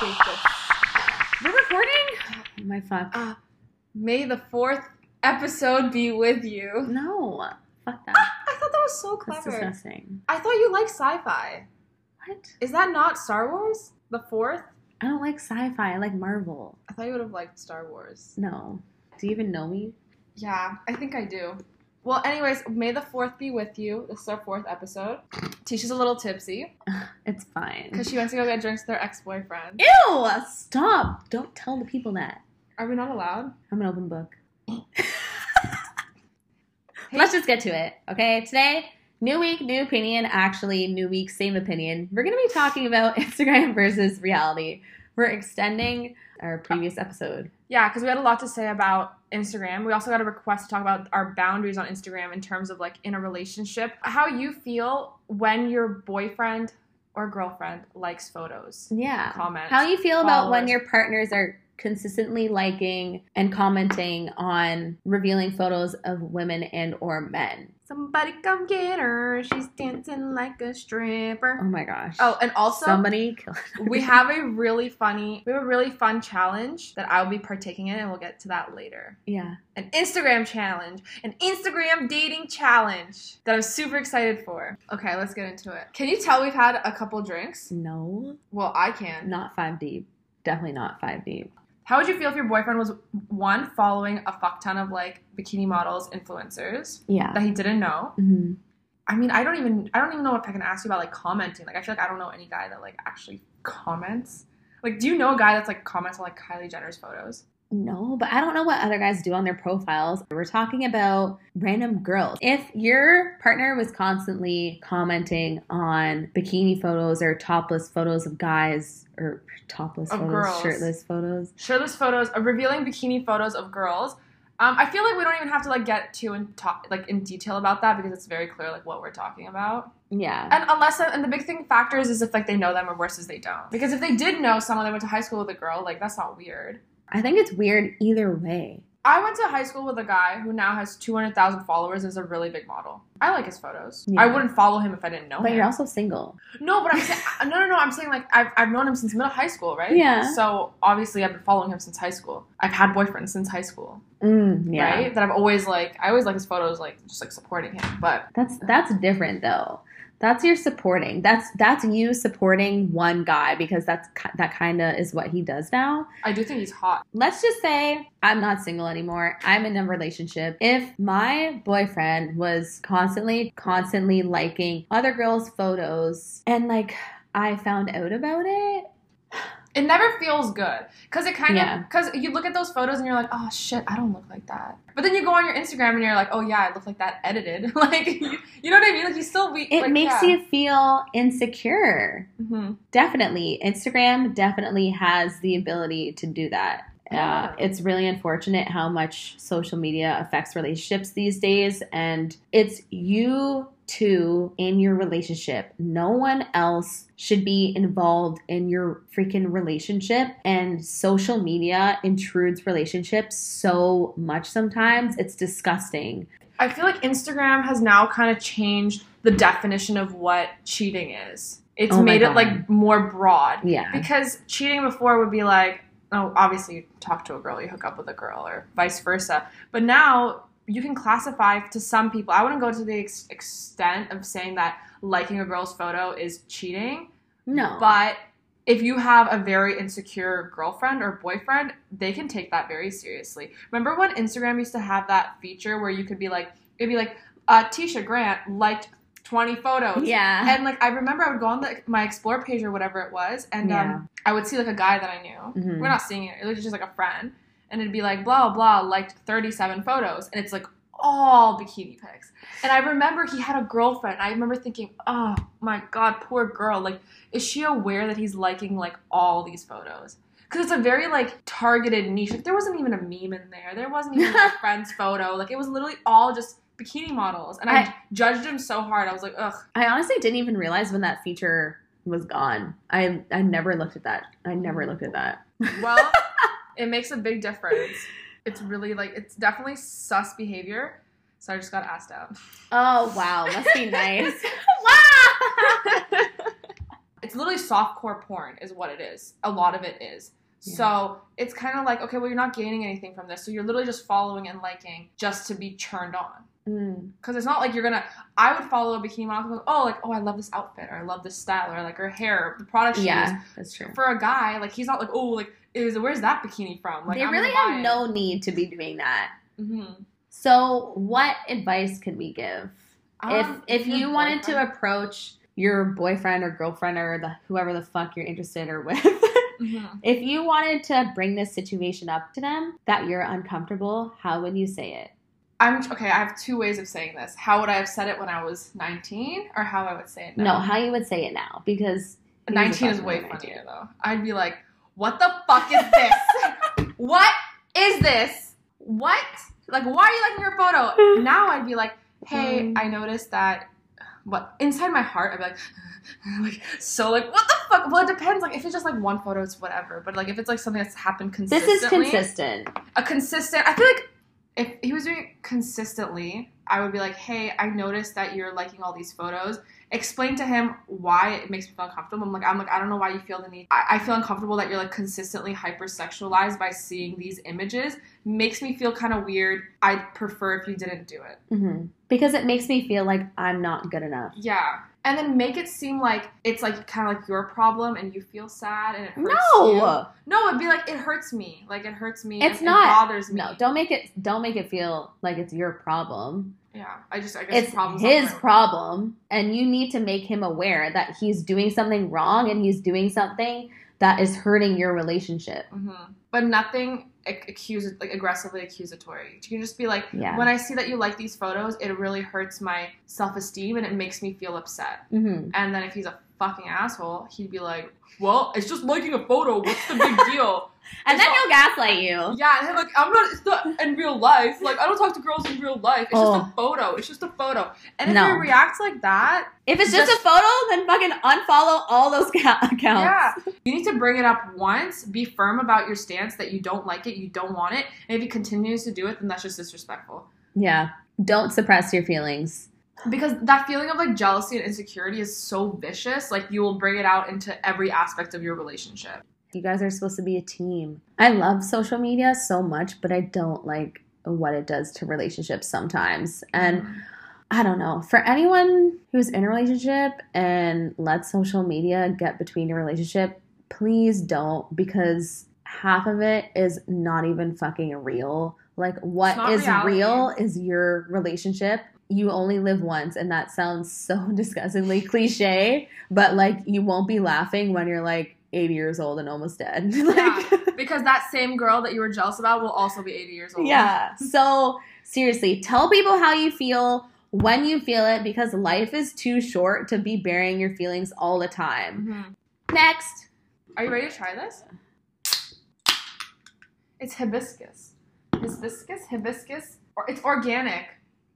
We're recording? Oh my fuck. Uh, may the fourth episode be with you. no. Fuck that. I thought that was so clever. That's disgusting. I thought you liked sci-fi. What? Is that not Star Wars? The fourth? I don't like sci-fi. I like Marvel. I thought you would have liked Star Wars. No. Do you even know me? Yeah, I think I do. Well, anyways, may the fourth be with you. This is our fourth episode. Tisha's a little tipsy It's fine. because she went to go get drinks with her ex-boyfriend. Ew! Stop! Don't tell the people that. Are we not allowed? I'm an open book. Hey- Let's just get to it, okay? Today, new week, new opinion. Actually, new week, same opinion. We're gonna be talking about Instagram versus reality. We're extending our previous episode. Yeah, because we had a lot to say about Instagram. We also got a request to talk about our boundaries on Instagram in terms of like in a relationship. How you feel when your boyfriend or girlfriend likes photos, Yeah. Comment. How you feel about when your partners are consistently liking and commenting on revealing photos of women and or men? Somebody come get her. She's dancing like a stripper. Oh my gosh. Oh, and also somebody kill we have a really funny, we have a really fun challenge that I'll be partaking in, and we'll get to that later. Yeah. An Instagram challenge, an Instagram dating challenge that I'm super excited for. Okay, let's get into it. Can you tell we've had a couple drinks? No. Well, I can. Not five deep. Definitely not five deep. How would you feel if your boyfriend was one following a fuck ton of like bikini models, influencers Yeah. that he didn't know? hmm I mean, I don't even I don't even know if I can ask you about like commenting. Like, I feel like I don't know any guy that like actually comments. Like, do you know a guy that's like comments on like Kylie Jenner's photos? No, but I don't know what other guys do on their profiles. We're talking about random girls. If your partner was constantly commenting on bikini photos or topless photos of guys or topless Of photos, girls. shirtless photos, Shirtless photos, uh, revealing bikini photos of girls. Um, I feel like we don't even have to like get too in talk like in detail about that because it's very clear like what we're talking about. yeah. And unless and the big thing factor is, is if like they know them or worse is they don't. Because if they did know someone they went to high school with a girl, like that's not weird. I think it's weird either way. I went to high school with a guy who now has 200,000 followers and is a really big model. I like his photos. Yeah. I wouldn't follow him if I didn't know But him. you're also single. no, but I'm saying no, no, no. I'm saying like I've, I've known him since middle high school, right? Yeah. So obviously I've been following him since high school. I've had boyfriends since high school, Mm, yeah. right? That I've always like. I always like his photos, like just like supporting him. But That's that's different though. That's your supporting. That's that's you supporting one guy because that's that kind of is what he does now. I do think he's hot. let's just say I'm not single anymore. I'm in a relationship. If my boyfriend was constantly, constantly liking other girls' photos and like I found out about it, It never feels good because it kind Yeah. of because you look at those photos and you're like, oh shit, I don't look like that. But then you go on your Instagram and you're like, oh yeah, I look like that edited. like you, you know what I mean? Like you still be. it like, makes yeah. you feel insecure. hmm Definitely. Instagram definitely has the ability to do that. Uh, it's really unfortunate how much social media affects relationships these days. And it's you two in your relationship. No one else should be involved in your freaking relationship. And social media intrudes relationships so much sometimes. It's disgusting. I feel like Instagram has now kind of changed the definition of what cheating is. It's Oh made it like more broad. Yeah. Because cheating before would be like, oh, obviously you talk to a girl, you hook up with a girl, or vice versa. But now you can classify to some people. I wouldn't go to the ex- extent of saying that liking a girl's photo is cheating, No. but if you have a very insecure girlfriend or boyfriend, they can take that very seriously. Remember when Instagram used to have that feature where you could be like, it'd be like, uh, Tisha Grant liked 20 photos. yeah. And like I remember I would go on the, my explore page or whatever it was, and Yeah. um, I would see like a guy that I knew. Mhm. We're not seeing it; it was just like a friend, and it'd be like blah blah liked thirty seven photos, and it's like all bikini pics. And I remember he had a girlfriend. I remember thinking, oh my god, poor girl. Like, is she aware that he's liking like all these photos? Because it's a very like targeted niche. Like, there wasn't even a meme in there. There wasn't even a friend's photo. Like, it was literally all just bikini models. And I, I- judged him so hard. I was like, ugh. I honestly didn't even realize when that feature was gone. I I never looked at that. I never looked at that. Well, it makes a big difference. It's really like it's definitely sus behavior. So I just got asked out. Oh wow, must be nice. wow. It's literally softcore porn is what it is. A lot of it is. Yeah. So it's kind of like, okay, well, you're not gaining anything from this. So you're literally just following and liking just to be churned on. Mm. Because it's not like you're gonna. I would follow a bikini model. Like, oh, like oh, I love this outfit, or I love this style, or like her hair, the product she Yeah, uses. that's true. For a guy, like he's not like, oh, like is where's that bikini from? Like they I'm really have no need to be doing that. hmm So, what advice could we give Um, if if you wanted to approach your boyfriend or girlfriend or the whoever the fuck you're interested or with? hmm if you wanted to bring this situation up to them that you're uncomfortable, how would you say it? I'm okay. I have two ways of saying this. How would I have said it when I was 19, or how I would say it now? No, how you would say it now because 19 is way to be 19. funnier though. I'd be like, "What the fuck is this? what is this? What? Like, why are you liking your photo?" Now I'd be like, "Hey, Mm. I noticed that." What inside my heart, I'd be like, like so, like, what the fuck? Well, it depends. Like, if it's just like one photo, it's whatever. But like, if it's like something that's happened consistently, This is consistent. a consistent. I feel like if he was doing it consistently, I would be like, "Hey, I noticed that you're liking all these photos. Explain to him why it makes me feel uncomfortable." I'm like, "I'm like, I don't know why you feel the need. I, I feel uncomfortable that you're like consistently hypersexualized by seeing these images. Makes me feel kind of weird. I'd prefer if you didn't do it." hmm Because it makes me feel like I'm not good enough. Yeah. And then make it seem like it's like kind of like your problem and you feel sad and it hurts No, you. No, it'd be like it hurts me. Like it hurts me. It's and not- It bothers me. no, don't make it. Don't make it feel like it's your problem. Yeah, I just I guess It's his problem, and you need to make him aware that he's doing something wrong and he's doing something that is hurting your relationship. hmm But nothing ac- accuse like aggressively accusatory. You can just be like, Yeah. when I see that you like these photos, it really hurts my self esteem and it makes me feel upset. hmm And then if he's a fucking asshole, he'd be like, well, it's just liking a photo. What's the big deal? And then he'll gaslight you. Yeah, and I'm like, I'm not. It's not in real life. Like, I don't talk to girls in real life. It's just Oh. a photo. It's just a photo. And if No. you react like that, If it's just, Just- a photo, then fucking unfollow all those ca- accounts. Yeah. You need to bring it up once, be firm about your stance that you don't like it, you don't want it. And if he continues to do it, then that's just disrespectful. Yeah. Don't suppress your feelings. Because that feeling of like jealousy and insecurity is so vicious, like you will bring it out into every aspect of your relationship. You guys are supposed to be a team. I love social media so much, but I don't like what it does to relationships sometimes. And I don't know. For anyone who's in a relationship and let social media get between your relationship, please don't because half of it is not even fucking real. Like what is reality. real is your relationship. You only live once and that sounds so disgustingly cliche, but like you won't be laughing when you're like 80 years old and almost dead. like Yeah. because that same girl that you were jealous about will also be 80 years old. yeah. So seriously, tell people how you feel when you feel it because life is too short to be burying your feelings all the time. Mhm. Next. Are you ready to try this? It's hibiscus. Hibiscus? Hibiscus? Or it's organic.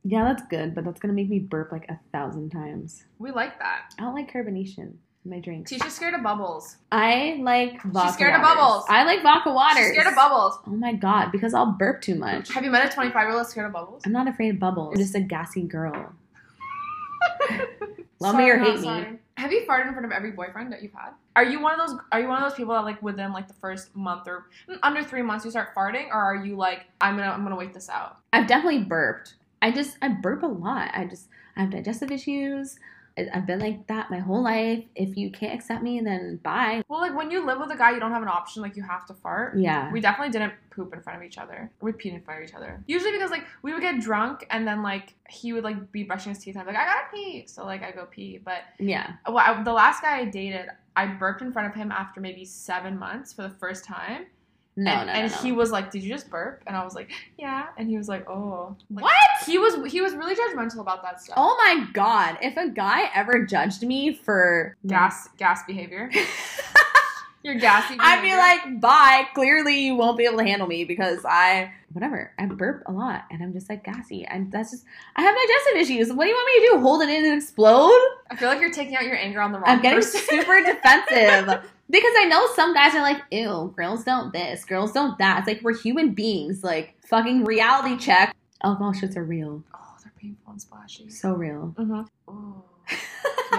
Yeah, that's good, but that's gonna make me burp like a thousand times. We like that. I don't like carbonation my drinks. Tisha's scared of bubbles. I like vodka. She's scared of bubbles. I like vodka water. She's scared of bubbles. Oh my god, because I'll burp too much. Have you met a 25 year old scared of bubbles? I'm not afraid of bubbles. I'm just a gassy girl. Love Sorry, me or hate me. sorry. Have you farted in front of every boyfriend that you've had? Are you one of those? Are you one of those people that like within like the first month or mm, under three months you start farting, or are you like I'm gonna I'm gonna wait this out? I've definitely burped. I just I burp a lot. I just I have digestive issues. I've been like that my whole life. If you can't accept me, then bye. Well, like when you live with a guy, you don't have an option. Like you have to fart. Yeah. We definitely didn't poop in front of each other. We peed in front of each other. Usually because like we would get drunk and then like he would like be brushing his teeth and I'm like I gotta pee, so like I go pee. But Yeah. well, I, the last guy I dated, I burped in front of him after maybe seven months for the first time. No, and, no, and no, no. he was like, "Did you just burp?" And I was like, "Yeah." And he was like, "Oh." Like, what? He was he was really judgmental about that stuff. Oh my god! If a guy ever judged me for Gas gas behavior. Your gassy. I'd be like, bye. Clearly, you won't be able to handle me because I, whatever, I burp a lot and I'm just like gassy. And that's just, I have digestive issues. What do you want me to do? Hold it in and explode? I feel like you're taking out your anger on the wrong I'm getting person. super defensive because I know some guys are like, ew, girls don't this, girls don't that. It's like we're human beings. Like, fucking reality check. Alcohol shits are real. oh, they're painful and splashy. So real. Mm-hmm. Ooh.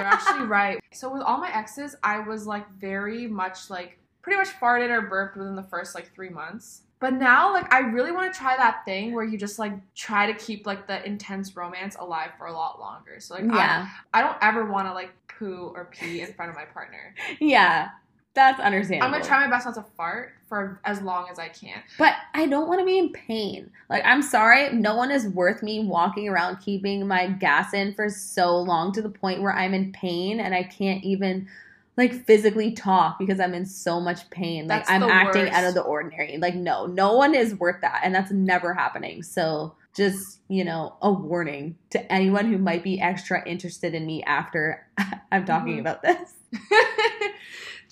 You're actually right. So with all my exes, I was like very much like pretty much farted or burped within the first like three months. But now, like, I really want to try that thing where you just like try to keep like the intense romance alive for a lot longer. So like, yeah. I, I don't ever want to like poo or pee in front of my partner. Yeah. That's understandable. I'm gonna try my best not to fart for as long as I can. But I don't want to be in pain. Like, I'm sorry, no one is worth me walking around keeping my gas in for so long to the point where I'm in pain and I can't even like physically talk because I'm in so much pain. Like That's I'm acting worst. out of the ordinary. Like no, no one is worth that and that's never happening. So just, you know, a warning to anyone who might be extra interested in me after I'm talking Mhm. about this.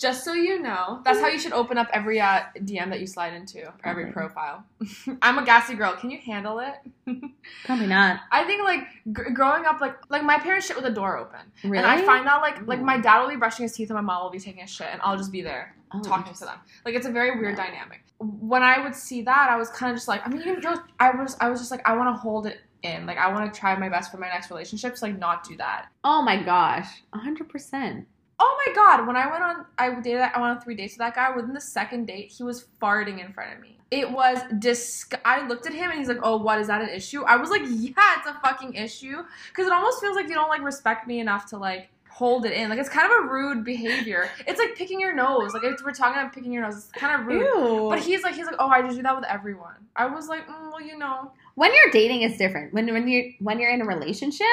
Just so you know, that's how you should open up every uh, DM that you slide into, or every profile. I'm a gassy girl. Can you handle it? Probably not. I think like gr- growing up, like like my parents shit with the door open, Really? and I find out like like my dad will be brushing his teeth and my mom will be taking a shit, and I'll just be there Oh, talking to them. Like it's a very weird Yeah. dynamic. When I would see that, I was kind of just like, I mean, you know, I was I was just like, I want to hold it in. Like I want to try my best for my next relationships. Like not do that. Oh my gosh. 100%. Oh my god! When I went on, I dated. I went on three dates with that guy. Within the second date, he was farting in front of me. It was disg. I looked at him and he's like, "Oh, what is that an issue?" I was like, "Yeah, it's a fucking issue." Because it almost feels like you don't like respect me enough to like hold it in. Like it's kind of a rude behavior. It's like picking your nose. Like if we're talking about picking your nose, it's kind of rude. Ew. But he's like, he's like, "Oh, I just do that with everyone." I was like, mm, "Well, you know." when you're dating it's different. When when you're when you're in a relationship,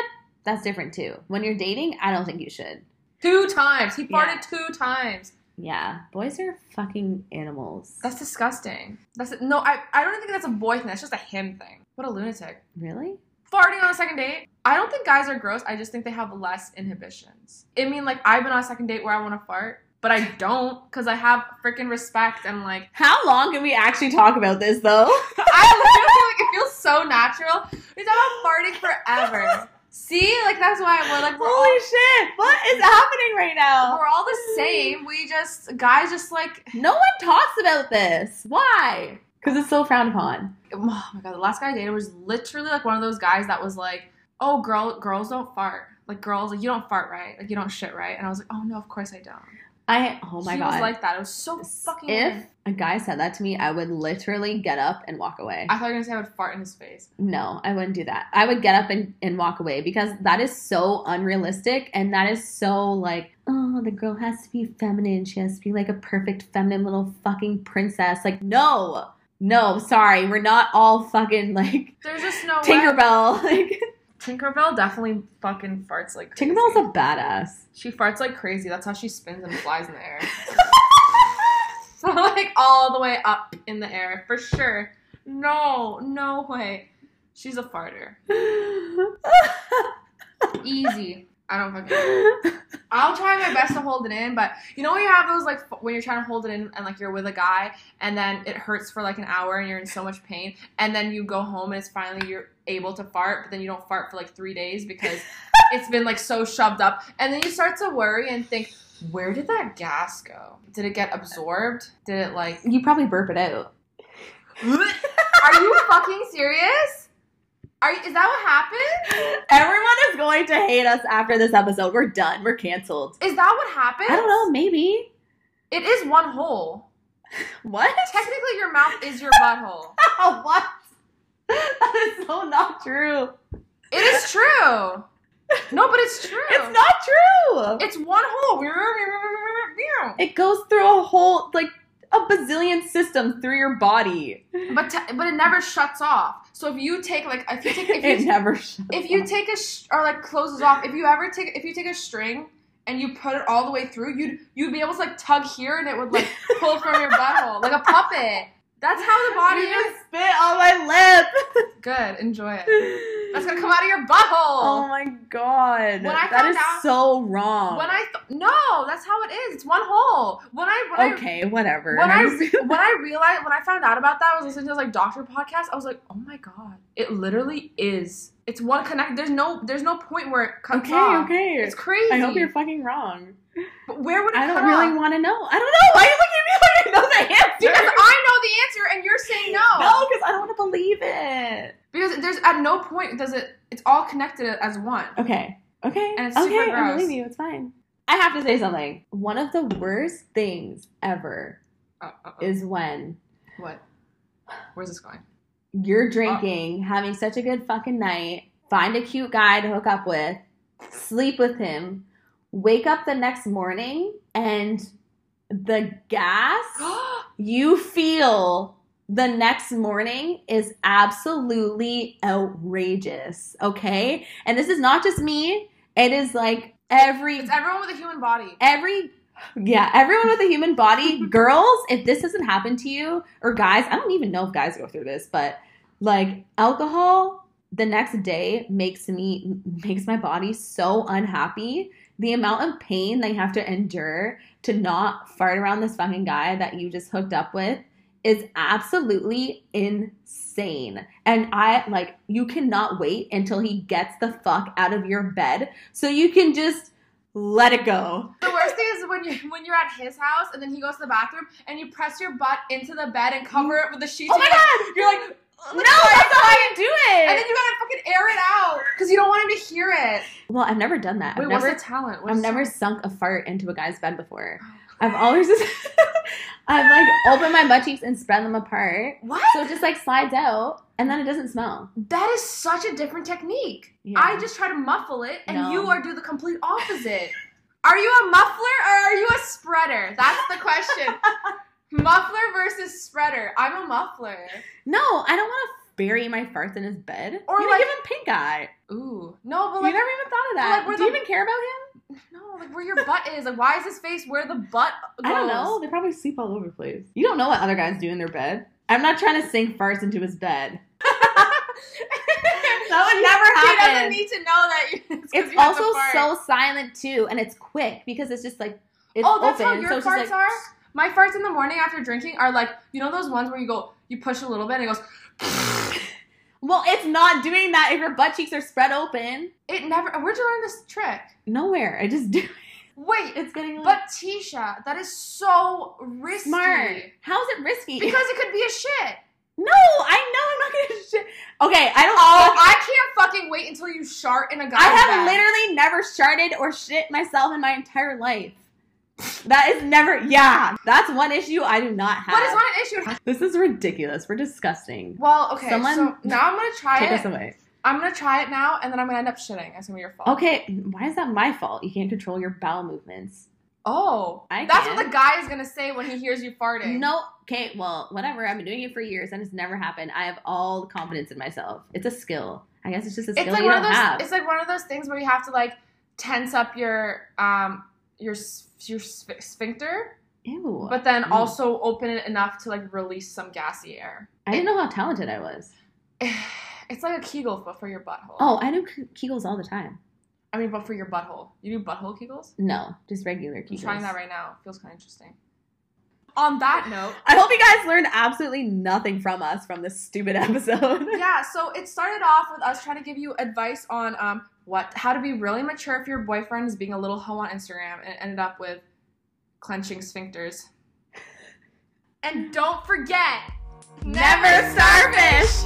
that's different too. When you're dating, I don't think you should. Two times. He farted Yeah. two times. Yeah, boys are fucking animals. That's disgusting. That's no. I I don't think that's a boy thing. That's just a him thing. What a lunatic. really? farting on a second date. I don't think guys are gross. I just think they have less inhibitions. I mean, like I've been on a second date where I want to fart, but I don't because I have freaking respect and like How long can we actually talk about this though? I literally like it feels so natural. We talk about farting forever. See, like that's why we're like we're Holy all, shit! What is happening right now? we're all the same. We just guys just like No one talks about this. Why? Because it's so frowned upon. oh my god. The last guy I dated was literally like one of those guys that was like, oh girl, girls don't fart. Like girls, like you don't fart right. Like you don't shit right. And I was like, oh no, of course I don't. I oh my he god. was like that. It was so fucking. if weird. a guy said that to me, I would literally get up and walk away. I thought you were gonna say I would fart in his face. No, I wouldn't do that. I would get up and, and walk away because that is so unrealistic and that is so like, oh, the girl has to be feminine. She has to be like a perfect feminine little fucking princess. Like, no, no, sorry. We're not all fucking like There's just no way. Tinkerbell. Like, Tinkerbell definitely fucking farts like crazy. Tinkerbell's a badass. She farts like crazy. That's how she spins and flies in the air. so like all the way up in the air for sure. No, no way. She's a farter. Easy. I don't fucking. I'll try my best to hold it in, but you know when you have those like f- when you're trying to hold it in and like you're with a guy and then it hurts for like an hour and you're in so much pain and then you go home and it's finally you're able to fart, but then you don't fart for like three days because it's been like so shoved up, and then you start to worry and think, where did that gas go? Did it get absorbed? Did it like? you probably burp it out. Are you fucking serious? Are you, is that what happened? Everyone is going to hate us after this episode. We're done. We're canceled. Is that what happened? I don't know. Maybe. It is one hole. What? Technically, your mouth is your butthole. what? That is so not true. It is true. No, but it's true. It's not true. It's one hole. It goes through a whole like a bazillion systems through your body. But te- but it never shuts off. So if you take like if you take if it you, never. Shuts if you off. take a sh- or like closes off, if you ever take if you take a string and you put it all the way through, you'd you'd be able to like tug here and it would like pull from your butthole like a puppet. That's how the body you is. just spit on my lip. Good, enjoy it. That's gonna come out of your butthole. Oh my god. When I that found is out- so wrong. When I th- no, that's how it is. It's one hole. When I when I okay, whatever. when I when I realized when I found out about that, I was listening to this like doctor podcast. I was like, oh my god, it literally is. It's one connect. There's no there's no point where it cuts okay, off. okay. It's crazy. I hope you're fucking wrong. But where would it I don't really want to know. I don't know. Why are you looking at me like you know the answer? because I know the answer and you're saying no. no, because I don't want to believe it. Because there's at no point does it. It's all connected as one. Okay. Okay. And it's okay, super I gross. believe you. It's fine. I have to say something. One of the worst things ever oh. is when what? Where's this going? you're drinking, having such a good fucking night, find a cute guy to hook up with, sleep with him, wake up the next morning, and the gas you feel the next morning is absolutely outrageous. Okay. And this is not just me, it is like every it's everyone with a human body. every yeah, everyone with a human body, girls, if this doesn't happen to you, or guys, I don't even know if guys go through this, but like alcohol the next day makes me makes my body so unhappy. The amount of pain you have to endure to not fart around this fucking guy that you just hooked up with is absolutely insane. And I like you cannot wait until he gets the fuck out of your bed so you can just let it go. The worst thing is when you when you're at his house and then he goes to the bathroom and you press your butt into the bed and cover it with the sheets. Oh my god! You're like, No, that's not how you do it. And then you gotta fucking air it out because you don't want him to hear it. Well, I've never done that. Wait, I've what's never, the talent? What's I've never talent? sunk a fart into a guy's bed before. Oh, I've always just, I've like opened my butt cheeks and spread them apart, What? so it just like slides out, and then it doesn't smell. that is such a different technique. Yeah. I just try to muffle it, and No. you are do the complete opposite. Are you a muffler or are you a spreader? That's the question. muffler versus spreader. I'm a muffler. No, I don't want to bury my farts in his bed. Or like- like give him pink eye. Ooh, no, but you never even thought of that. like, Do you the- even care about him? no, like where your butt is. Like, why is his face where the butt goes? I don't know. They probably sleep all over the place. You don't know what other guys do in their bed. I'm not trying to sink farts into his bed. That would never happen. He doesn't need to know that. It's It's you have to also so silent too, and it's quick because it's just like it's oh, that's open. how your so farts just like, are. My farts in the morning after drinking are like you know those ones where you go, you push a little bit and it goes. Well, it's not doing that if your butt cheeks are spread open. It never. Where'd you learn this trick? Nowhere. I just do. it. Wait, It's getting like but Tisha, that is so risky. smart. How's it risky? Because it could be a shit. no, I know I'm not gonna shit. Okay, I don't. Oh, I can't fucking wait until you shart in a guy's I have bed. literally never sharted or shit myself in my entire life. That is never. Yeah, that's one issue I do not have. But it's not an issue. This is ridiculous. We're disgusting. Well, okay. Someone- so now I'm gonna try Take it. us away. I'm gonna try it now, and then I'm gonna end up shitting. It's gonna be your fault. Okay, why is that my fault? You can't control your bowel movements. Oh, I that's can. what the guy is gonna say when he hears you farting. No, okay, well, whatever. I've been doing it for years and it's never happened. I have all the confidence in myself. It's a skill. I guess it's just a skill it's like you one of those. have. It's like one of those things where you have to like tense up your um your your sphincter, Ew. but then Mm. also open it enough to like release some gassy air. I didn't know how talented I was. It's like a Kegel, but for your butthole. Oh, I do Ke- Kegels all the time. I mean, but for your butthole. You do butthole Kegels? No, just regular I'm trying that right now. It feels kind of interesting. On that note, I hope you guys learned absolutely nothing from us from this stupid episode. yeah, so it started off with us trying to give you advice on um what how to be really mature if your boyfriend is being a little hoe on Instagram, and it ended up with clenching sphincters. And don't forget, Never starfish!